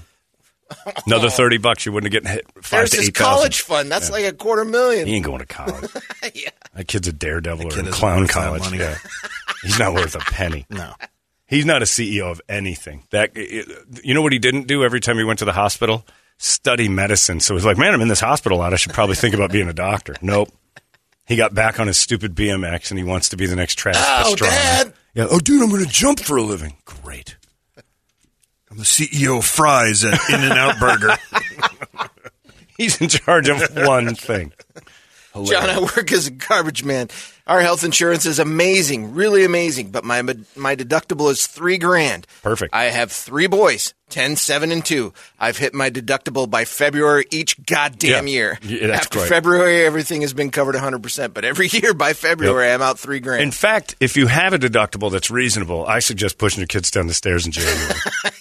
Another thirty bucks, you wouldn't have getting hit five There's to his eight thousand. college fund. That's like a quarter million. He ain't going to college. yeah. That kid's a daredevil or kid in clown college. Yeah. He's not worth a penny. No. He's not a CEO of anything. That you know what he didn't do every time he went to the hospital? Study medicine. So he's like, man, I'm in this hospital a lot. I should probably think about being a doctor. Nope. He got back on his stupid BMX and he wants to be the next Travis Oh, Pastrana. Dad. Yeah. Oh, dude, I'm going to jump for a living. Great. I'm the CEO of Fries at In and Out Burger. He's in charge of one thing. John, I work as a garbage man. Our health insurance is amazing, really amazing, but my my deductible is three grand. Perfect. I have three boys, 10, 7, and 2. I've hit my deductible by February each goddamn Yeah. year. Yeah, that's After great. February, everything has been covered 100%, but every year by February, I'm out three grand. In fact, if you have a deductible that's reasonable, I suggest pushing your kids down the stairs in January.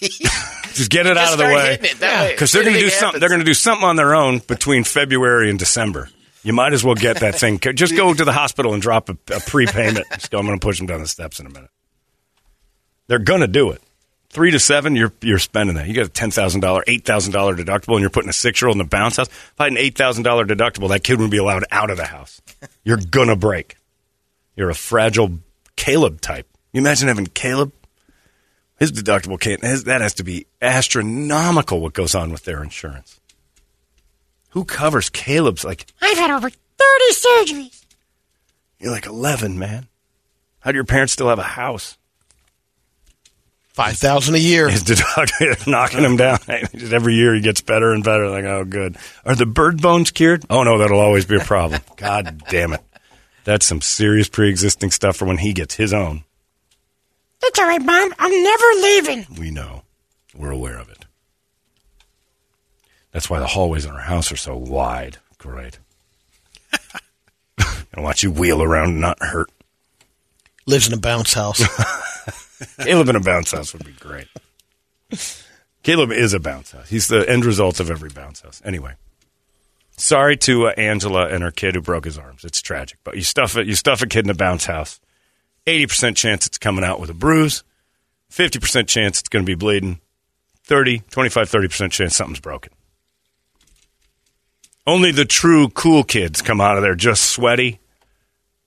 Just get it out of the way. hitting it that way. Because they're going to do Anything something. They're going to do something on their own between February and December. You might as well get that thing. Just go to the hospital and drop a, a prepayment. Go, I'm going to push them down the steps in a minute. They're going to do it. Three to seven, you're you're spending that. You got a ten thousand dollar, eight thousand dollar deductible, and you're putting a six year old in a bounce house. If I had an eight thousand dollar deductible, that kid wouldn't be allowed out of the house. You're gonna break. You're a fragile Caleb type. You imagine having Caleb. His deductible can't. His, that has to be astronomical. What goes on with their insurance? Who covers Caleb's? Like I've had over 30 surgeries. you're like eleven, man. How do your parents still have a house? Five thousand a year. His deductible knocking him down. Just every year he gets better and better. Like, oh, good. Are the bird bones cured? Oh no, that'll always be a problem. God damn it. That's some serious pre-existing stuff for when he gets his own. It's all right, Mom. I'm never leaving. We know. We're aware of it. That's why the hallways in our house are so wide. Great. I watch you wheel around and not hurt. Lives in a bounce house. Caleb in a bounce house would be great. Caleb is a bounce house. He's the end result of every bounce house. Anyway, sorry to uh, Angela and her kid who broke his arms. It's tragic, but you stuff it. You stuff a kid in a bounce house. Eighty percent chance it's coming out with a bruise. Fifty percent chance it's going to be bleeding. 30, 25, 30 percent chance something's broken. Only the true cool kids come out of there just sweaty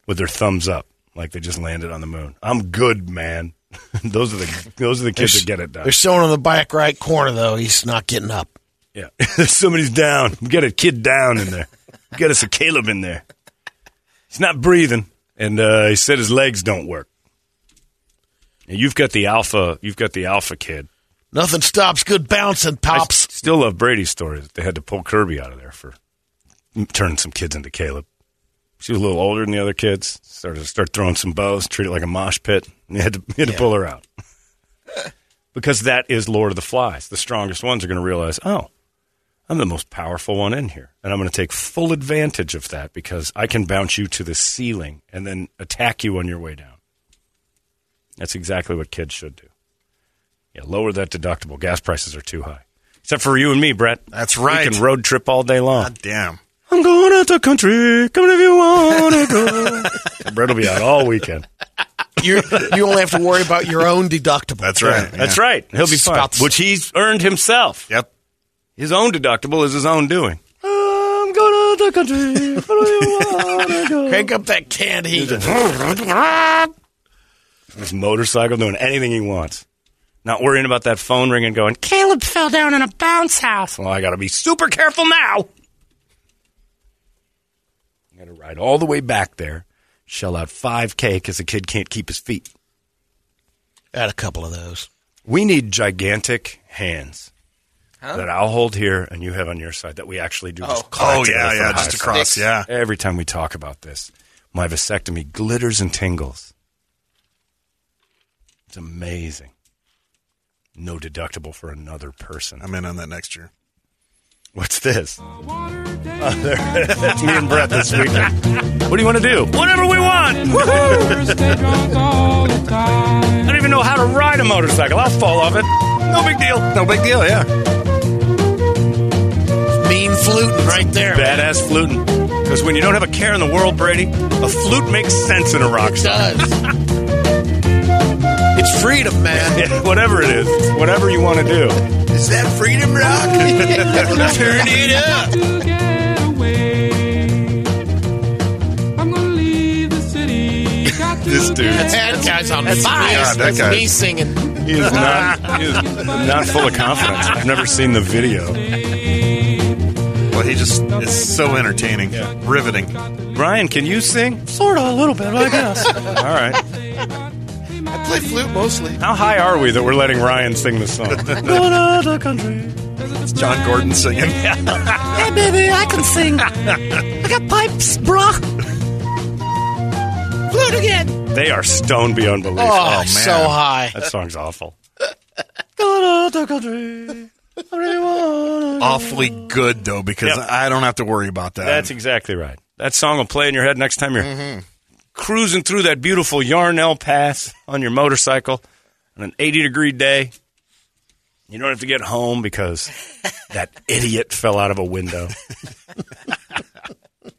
with their thumbs up, like they just landed on the moon. I'm good, man. those are the those are the kids that get it done. There's someone on the back right corner though. He's not getting up. Yeah, somebody's down. Get a kid down in there. Get us a Caleb in there. He's not breathing, and uh, he said his legs don't work. And you've got the alpha. You've got the alpha kid. Nothing stops good bouncing, pops. s- still love Brady's story. that They had to pull Kirby out of there for turning some kids into Caleb. She was a little older than the other kids. Started to start throwing some bows, treat it like a mosh pit. And you had to, you had to pull her out. because that is Lord of the Flies. The strongest ones are going to realize, oh, I'm the most powerful one in here. And I'm going to take full advantage of that because I can bounce you to the ceiling and then attack you on your way down. That's exactly what kids should do. Yeah, lower that deductible. Gas prices are too high. Except for you and me, Brett. That's right. We can road trip all day long. God damn. I'm going out the country. Come if you want to go. Brett will be out all weekend. You you only have to worry about your own deductible. That's right. That's right. He'll be It's fine. about- Which he's earned himself. Yep. His own deductible is his own doing. I'm going to the country. Where do you want to go? Crank up that canned heat. His motorcycle doing anything he wants. Not worrying about that phone ringing going, Caleb fell down in a bounce house. well, I got to be super careful now. I got to ride all the way back there, shell out 5K because the kid can't keep his feet. Had a couple of those. We need gigantic hands that I'll hold here and you have on your side that we actually do. Oh. just Oh. Oh collectively yeah, yeah, just across. Sticks. Yeah. Every time we talk about this, my vasectomy glitters and tingles. It's amazing. No deductible for another person. I'm in on that next year. What's this? Oh, there- That's me and Brett this weekend. What do you want to do? Whatever we want. I don't even know how to ride a motorcycle. I'll fall off it. No big deal. No big deal. Yeah. Mean fluting right there. Badass fluting. Because when you don't have a care in the world, Brady, a flute makes sense in a rock It star. does. It's freedom, man. Whatever it is, whatever you want to do. Is that freedom rock? Turn it up. I'm going to leave the city. This dude, That guy's on fire. God, that That's guy- me singing. he is not, he is not full of confidence. I've never seen the video. Well, he just is so entertaining, riveting. Ryan, can you sing? Sort of, a little bit, I guess. All right. I play flute mostly. How high are we that we're letting Ryan sing the song? It's John Gordon singing. Hey, baby, I can sing. I got pipes, brah. Flute again. They are stoned beyond belief. Oh, oh man. so high. That song's awful. Awfully good though, because Yep. I don't have to worry about that. That's exactly right. That song will play in your head next time you're mm-hmm. Cruising through that beautiful Yarnell Pass on your motorcycle on an 80 degree day. You don't have to get home because that idiot fell out of a window.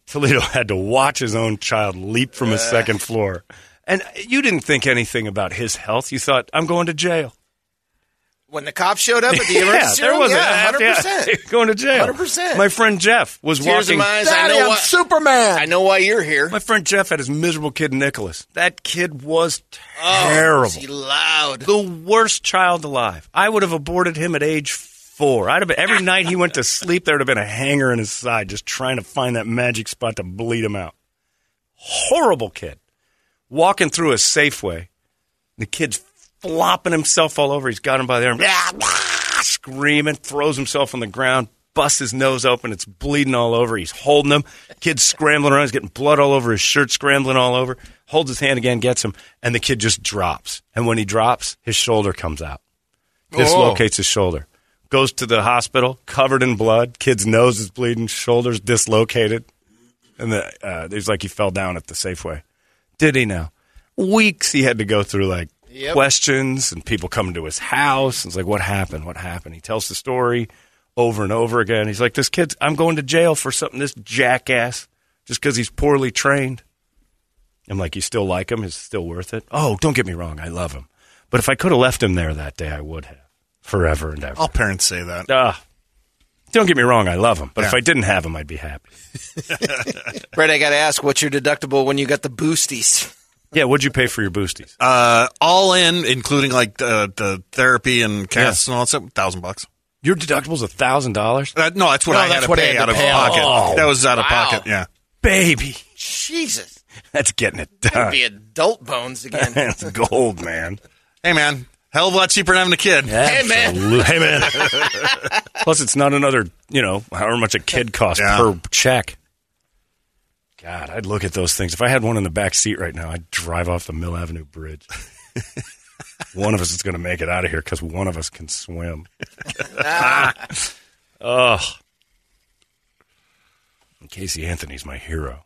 Toledo had to watch his own child leap from a second floor. And you didn't think anything about his health. You thought, I'm going to jail. When the cops showed up at the emergency there room, was yeah, hundred percent. going to jail. 100%. My friend Jeff was Tears in walking. my eyes. I Daddy, know I'm why. Superman. I know why you're here. My friend Jeff had his miserable kid Nicholas. That kid was Oh, terrible. was he loud. the worst child alive. I would have aborted him at age four. I'd have been every night he went to sleep. There would have been a hanger in his side, just trying to find that magic spot to bleed him out. Horrible kid. Walking through a Safeway, the kid's flopping himself all over. He's got him by the arm, "Ah, ah," screaming, throws himself on the ground, busts his nose open. It's bleeding all over. He's holding him. Kid's scrambling around. He's getting blood all over his shirt, scrambling all over. Holds his hand again, gets him, and the kid just drops. And when he drops, his shoulder comes out. Dislocates his shoulder. Goes to the hospital, covered in blood. Kid's nose is bleeding, shoulders dislocated. And the, uh, it's like he fell down at the Safeway. Did he now? Weeks he had to go through like Yep. questions and people coming to his house. It's like, what happened? What happened? He tells the story over and over again. He's like, this kid's, I'm going to jail for something, this jackass, just because he's poorly trained. I'm like, you still like him? Is still worth it? Oh, don't get me wrong. I love him. But if I could have left him there that day, I would have. Forever and ever. All parents say that. Ah. don't get me wrong. I love him. But if I didn't have him, I'd be happy. Brett, I got to ask, what's your deductible when you got the boosties? Yeah, what'd you pay for your boosties? Uh, all in, including like the, the therapy and casts and all that stuff, thousand bucks. Your deductible's a thousand dollars, Uh, no, that's what No, I had to what pay had out to of pay out. pocket. Oh. that was out of Wow. pocket. Yeah. baby. Jesus. That's getting it done. That'd done. be adult bones again. That's gold, man. Hey man, hell of a lot cheaper than having a kid. Hey, man. Hey, man. Plus, it's not another, you know, however much a kid costs Yeah. per check. God, I'd look at those things. If I had one in the back seat right now, I'd drive off the Mill Avenue Bridge. one of us is going to make it out of here because one of us can swim. oh. Casey Anthony's my hero.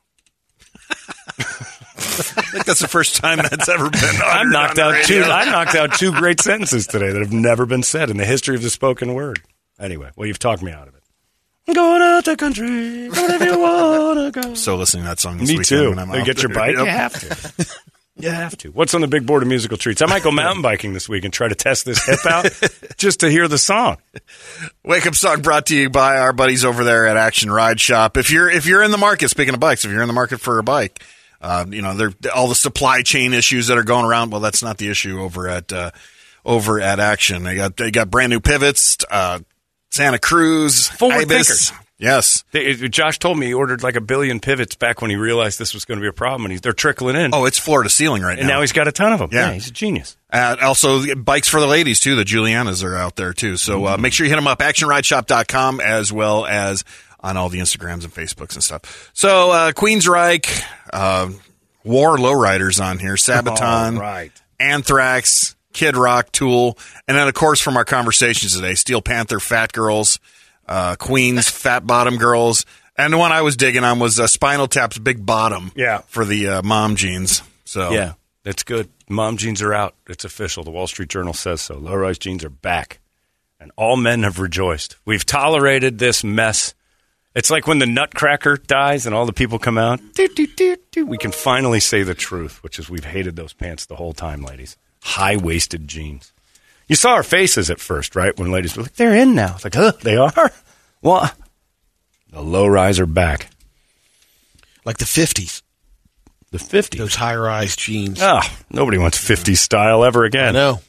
I think that's the first time that's ever been. I'm knocked out two. I knocked out two great sentences today that have never been said in the history of the spoken word. Anyway, well, you've talked me out of it. Going out the country, wherever you wanna go. So listening to that song this Me weekend too. when I'm You out get your there. bike. Yep. You have to. You have to. What's on the big board of musical treats? I might go mountain biking this week and try to test this hip out just to hear the song. Wake up song brought to you by our buddies over there at Action Ride Shop. If you're if you're in the market, speaking of bikes, if you're in the market for a bike, uh, you know there all the supply chain issues that are going around. Well, that's not the issue over at uh, over at Action. They got they got brand new pivots, uh, Santa Cruz, Forward Ibis. thinkers. Yes. They, Josh told me he ordered like a billion pivots back when he realized this was going to be a problem, and he's, they're trickling in. Oh, it's floor to ceiling right and now. now he's got a ton of them. Yeah. he's a genius. Uh, also, bikes for the ladies, too. The Julianas are out there, too. So uh, make sure you hit them up, actionrideshop.com, as well as on all the Instagrams and Facebooks and stuff. So, uh, Queensryche, uh, War Lowriders on here, Sabaton, All right. Anthrax, Kid Rock, Tool, and then, of course, from our conversations today, Steel Panther, Fat Girls, uh, Queens, Fat Bottom Girls. And the one I was digging on was uh, Spinal Tap's Big Bottom Yeah. for the uh, mom jeans. So, Yeah, that's good. Mom jeans are out. It's official. The Wall Street Journal says so. Low rise jeans are back. And all men have rejoiced. We've tolerated this mess. It's like when the nutcracker dies and all the people come out. Doo, doo, doo. We can finally say the truth, which is we've hated those pants the whole time, ladies. High waisted jeans. You saw our faces at first, right? When ladies were like, "They're in now." It's like, "Huh, they are." Well, the low rise are back. Like the 50s. The 50s. Those high rise jeans. Ah, nobody wants 50s style ever again. No.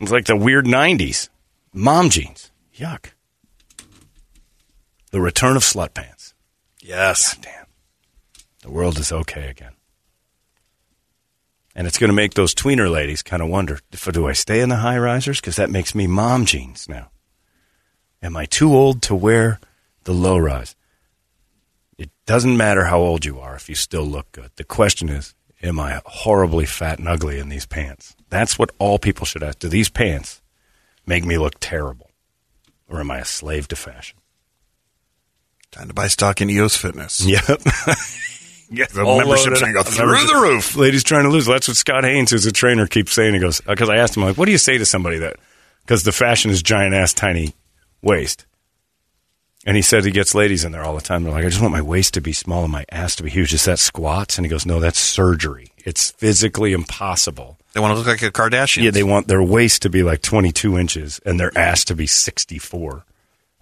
It's like the weird 90s. Mom jeans. Yuck. The return of slut pants. Yes. Damn. The world is okay again. And it's going to make those tweener ladies kind of wonder do I stay in the high risers? Because that makes me mom jeans now. Am I too old to wear the low rise? It doesn't matter how old you are if you still look good. The question is, am I horribly fat and ugly in these pants? That's what all people should ask. Do these pants make me look terrible? Or am I a slave to fashion? Time to buy stock in EOS Fitness. Yep. Yeah, the All membership's going to go through the roof. Ladies trying to lose. That's what Scott Haynes, who's a trainer, keeps saying. He goes, because I asked him, like, what do you say to somebody that, because the fashion is giant ass, tiny waist. And he said he gets ladies in there all the time. They're like, I just want my waist to be small and my ass to be huge. Is that squats? And he goes, no, that's surgery. It's physically impossible. They want to look like a Kardashian. Yeah, they want their waist to be like 22 inches and their ass to be 64.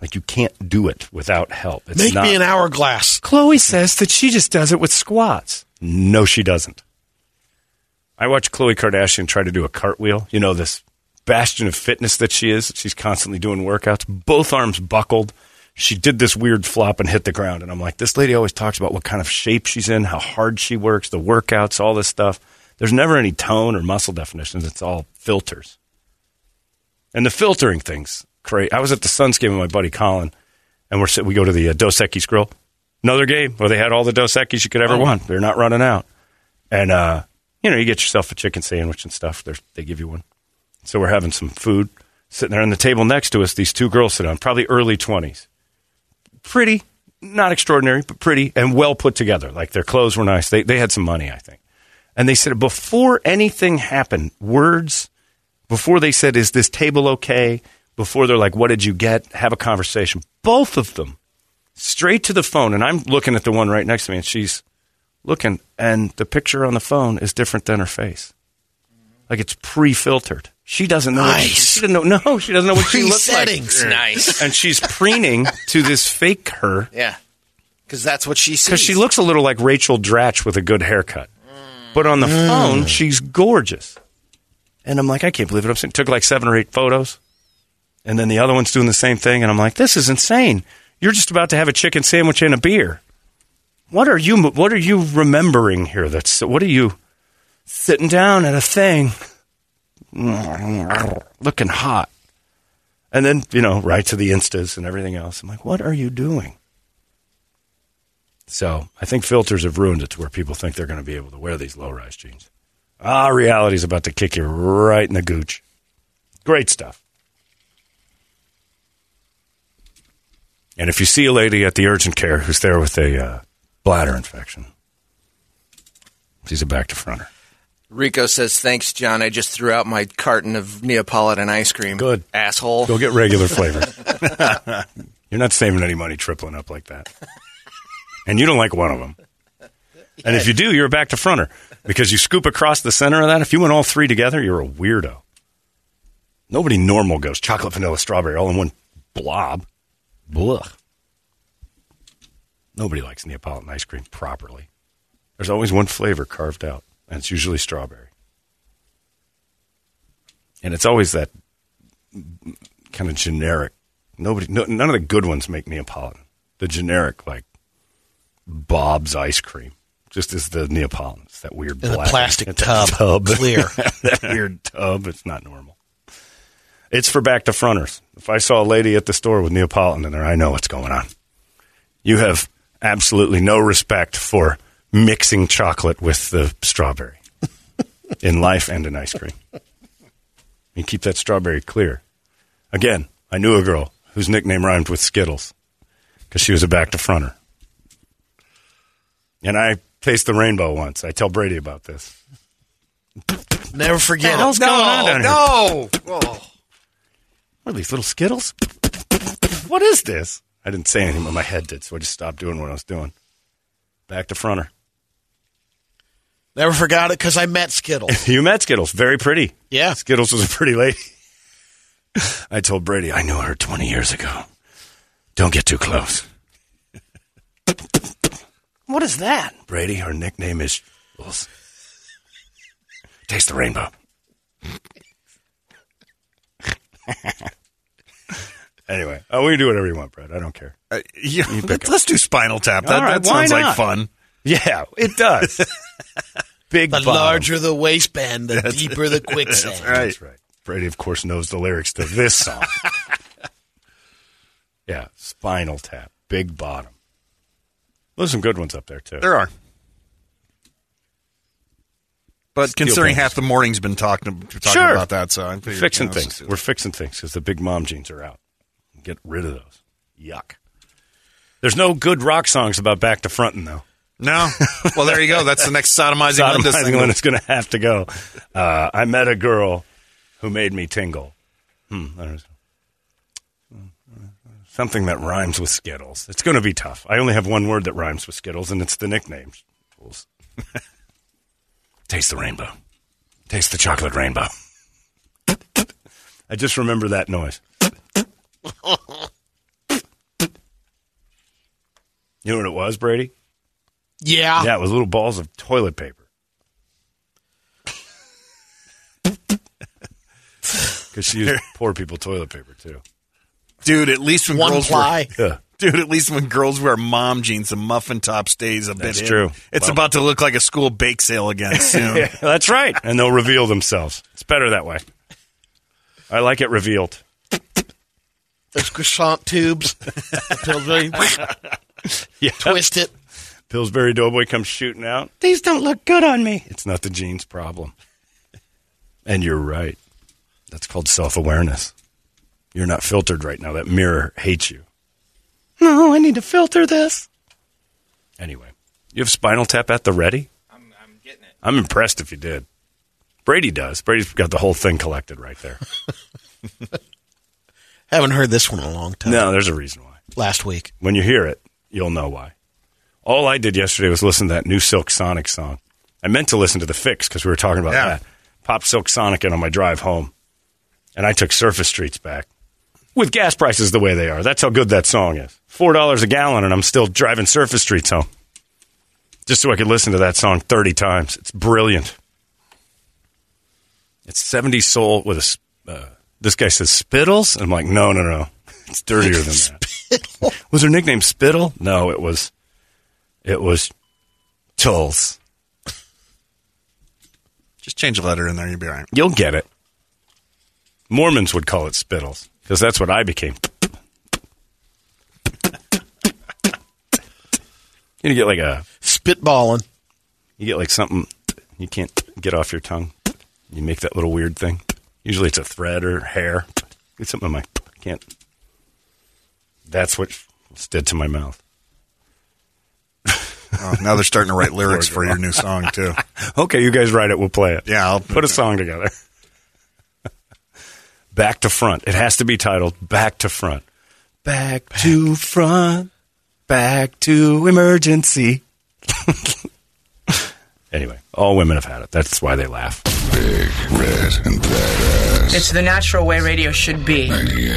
Like, you can't do it without help. It's Make not- me an hourglass. Khloe says that she just does it with squats. No, she doesn't. I watched Khloe Kardashian try to do a cartwheel. You know, this bastion of fitness that she is. She's constantly doing workouts, both arms buckled. She did this weird flop and hit the ground. And I'm like, this lady always talks about what kind of shape she's in, how hard she works, the workouts, all this stuff. There's never any tone or muscle definitions. It's all filters. And the filtering things, crazy. I was at the Suns game with my buddy Colin, and we're we go to the uh, Dos Equis Grill. Another game where they had all the Dos Equis you could ever want. They're not running out. And, uh, you know, you get yourself a chicken sandwich and stuff. There's, they give you one. So we're having some food. Sitting there on the table next to us, these two girls sit down, probably early 20s. Pretty, not extraordinary, but pretty and well put together. Like their clothes were nice. They, they had some money, I think. And they said, before anything happened, words, before they said, is this table okay? Before they're like, what did you get? Have a conversation. Both of them straight to the phone. And I'm looking at the one right next to me, and she's looking, and the picture on the phone is different than her face. Like it's pre-filtered. She doesn't know. What she, Nice. she doesn't know. No, she doesn't know what she looks like. Pre-settings. Nice. And she's preening to this fake her Yeah. Because that's what she sees. because she looks a little like Rachel Dratch with a good haircut. But on the mm. phone, she's gorgeous. And I'm like, I can't believe it. I'm saying, took like seven or eight photos. And then the other one's doing the same thing. And I'm like, this is insane. You're just about to have a chicken sandwich and a beer. What are you, what are you remembering here? That's, what are you sitting down at a thing looking hot? And then, you know, right to the instas and everything else. I'm like, what are you doing? So I think filters have ruined it to where people think they're going to be able to wear these low rise jeans. Ah, reality's about to kick you right in the gooch. Great stuff. And if you see a lady at the urgent care who's there with a uh, bladder infection, she's a back to fronter. Rico says, "Thanks, John. I just threw out my carton of Neapolitan ice cream. Good. asshole. Go get regular flavor. You're not saving any money tripling up like that. And you don't like one of them. And if you do, you're a back to fronter because you scoop across the center of that. If you went all three together, you're a weirdo. Nobody normal goes chocolate, vanilla, strawberry all in one blob. Blah. Nobody likes Neapolitan ice cream properly. There's always one flavor carved out, and it's usually strawberry. And it's always that kind of generic. Nobody, no, none of the good ones make Neapolitan. The generic, like Bob's ice cream, just is the Neapolitan. It's that weird plastic a tub, clear. that weird tub. It's not normal. It's for back to fronters. If I saw a lady at the store with Neapolitan in there, I know what's going on. You have absolutely no respect for mixing chocolate with the strawberry in life and in ice cream. You keep that strawberry clear. Again, I knew a girl whose nickname rhymed with Skittles because she was a back to fronter. And I faced the rainbow once. I tell Brady about this. Never forget hell's it. going on down here? no. Oh. What are these little Skittles? What is this? I didn't say anything, but my head did, so I just stopped doing what I was doing. Back to fronter. Never forgot it because I met Skittles. You met Skittles. Very pretty. Yeah. Skittles was a pretty lady. I told Brady, I knew her 20 years ago. Don't get too close. What is that? Brady, her nickname is. Taste the rainbow. anyway, oh, we can do whatever you want, Brett. I don't care. Uh, yeah, pick let's, let's do Spinal Tap. That, All right, that why sounds like fun. Yeah, it does. Big The bottom. larger the waistband, the deeper the quicksand. That's right. That's right. Brady, of course, knows the lyrics to this song. yeah, Spinal Tap, Big Bottom. There's some good ones up there too. There are. But Steel considering pants. half the morning's been talking, talking Sure. about that, so I'm fixing you know, things. We're fixing things because the big mom jeans are out. Get rid of those. Yuck. There's no good rock songs about back to fronting though. No. Well, there you go. That's the next sodomizing, Linda Sodomizing single. one is going to have to go. Uh, I met a girl who made me tingle. Hmm. I don't know. Something that rhymes with Skittles. It's going to be tough. I only have one word that rhymes with Skittles, and it's the nickname. Skittles. Taste the rainbow. Taste the chocolate rainbow. I just remember that noise. You know what it was, Brady? Yeah. Yeah, it was little balls of toilet paper. Because she used poor people toilet paper too. Dude, at least when One girls ply. wear, Yeah. Dude, at least when girls wear mom jeans, the muffin top stays a That's bit. true. hidden. It's Well- about to look like a school bake sale again soon. Yeah, that's right. And they'll reveal themselves. It's better that way. I like it revealed. Those croissant tubes. Pillsbury. Yeah. Twist it. Pillsbury Doughboy comes shooting out. These don't look good on me. It's not the jeans problem. And you're right. That's called self awareness. You're not filtered right now. That mirror hates you. No, I need to filter this. Anyway, you have Spinal Tap at the ready? I'm, I'm getting it. I'm impressed if you did. Brady does. Brady's got the whole thing collected right there. Haven't heard this one in a long time. no, there's a reason why. Last week. When you hear it, you'll know why. All I did yesterday was listen to that new Silk Sonic song. I meant to listen to the fix because we were talking about Yeah. that. Pop Silk Sonic in on my drive home, and I took Surface Streets back. With gas prices the way they are, that's how good that song is. Four dollars a gallon, and I'm still driving Surface Streets home, just so I could listen to that song thirty times. It's brilliant. It's seventy soul with a. Uh, this guy says Spittles. I'm like, no, no, no. It's dirtier than that. Was her nickname Spittle? No, it was. It was Tulls. Just change a letter in there, you'll be all right. You'll get it. Mormons would call it Spittles because that's what I became. You get like a Spitballing. you get like something you can't get off your tongue. You make that little weird thing. Usually it's a thread or hair. Get something in my can't. That's what it's did to my mouth. Oh, now they're starting to write lyrics for your new song too. Okay, you guys write it. We'll play it. Yeah, I'll put a song together. Back to front. It has to be titled Back to Front. Back, to front. Back to emergency. anyway, all women have had it. That's why they laugh. Big, red, and badass. It's the natural way radio should be. 98.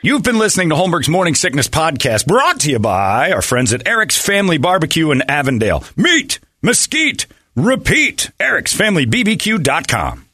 You've been listening to Holmberg's Morning Sickness Podcast, brought to you by our friends at Eric's Family Barbecue in Avondale. Meat, mesquite, repeat. Eric'sFamilyBBQ.com.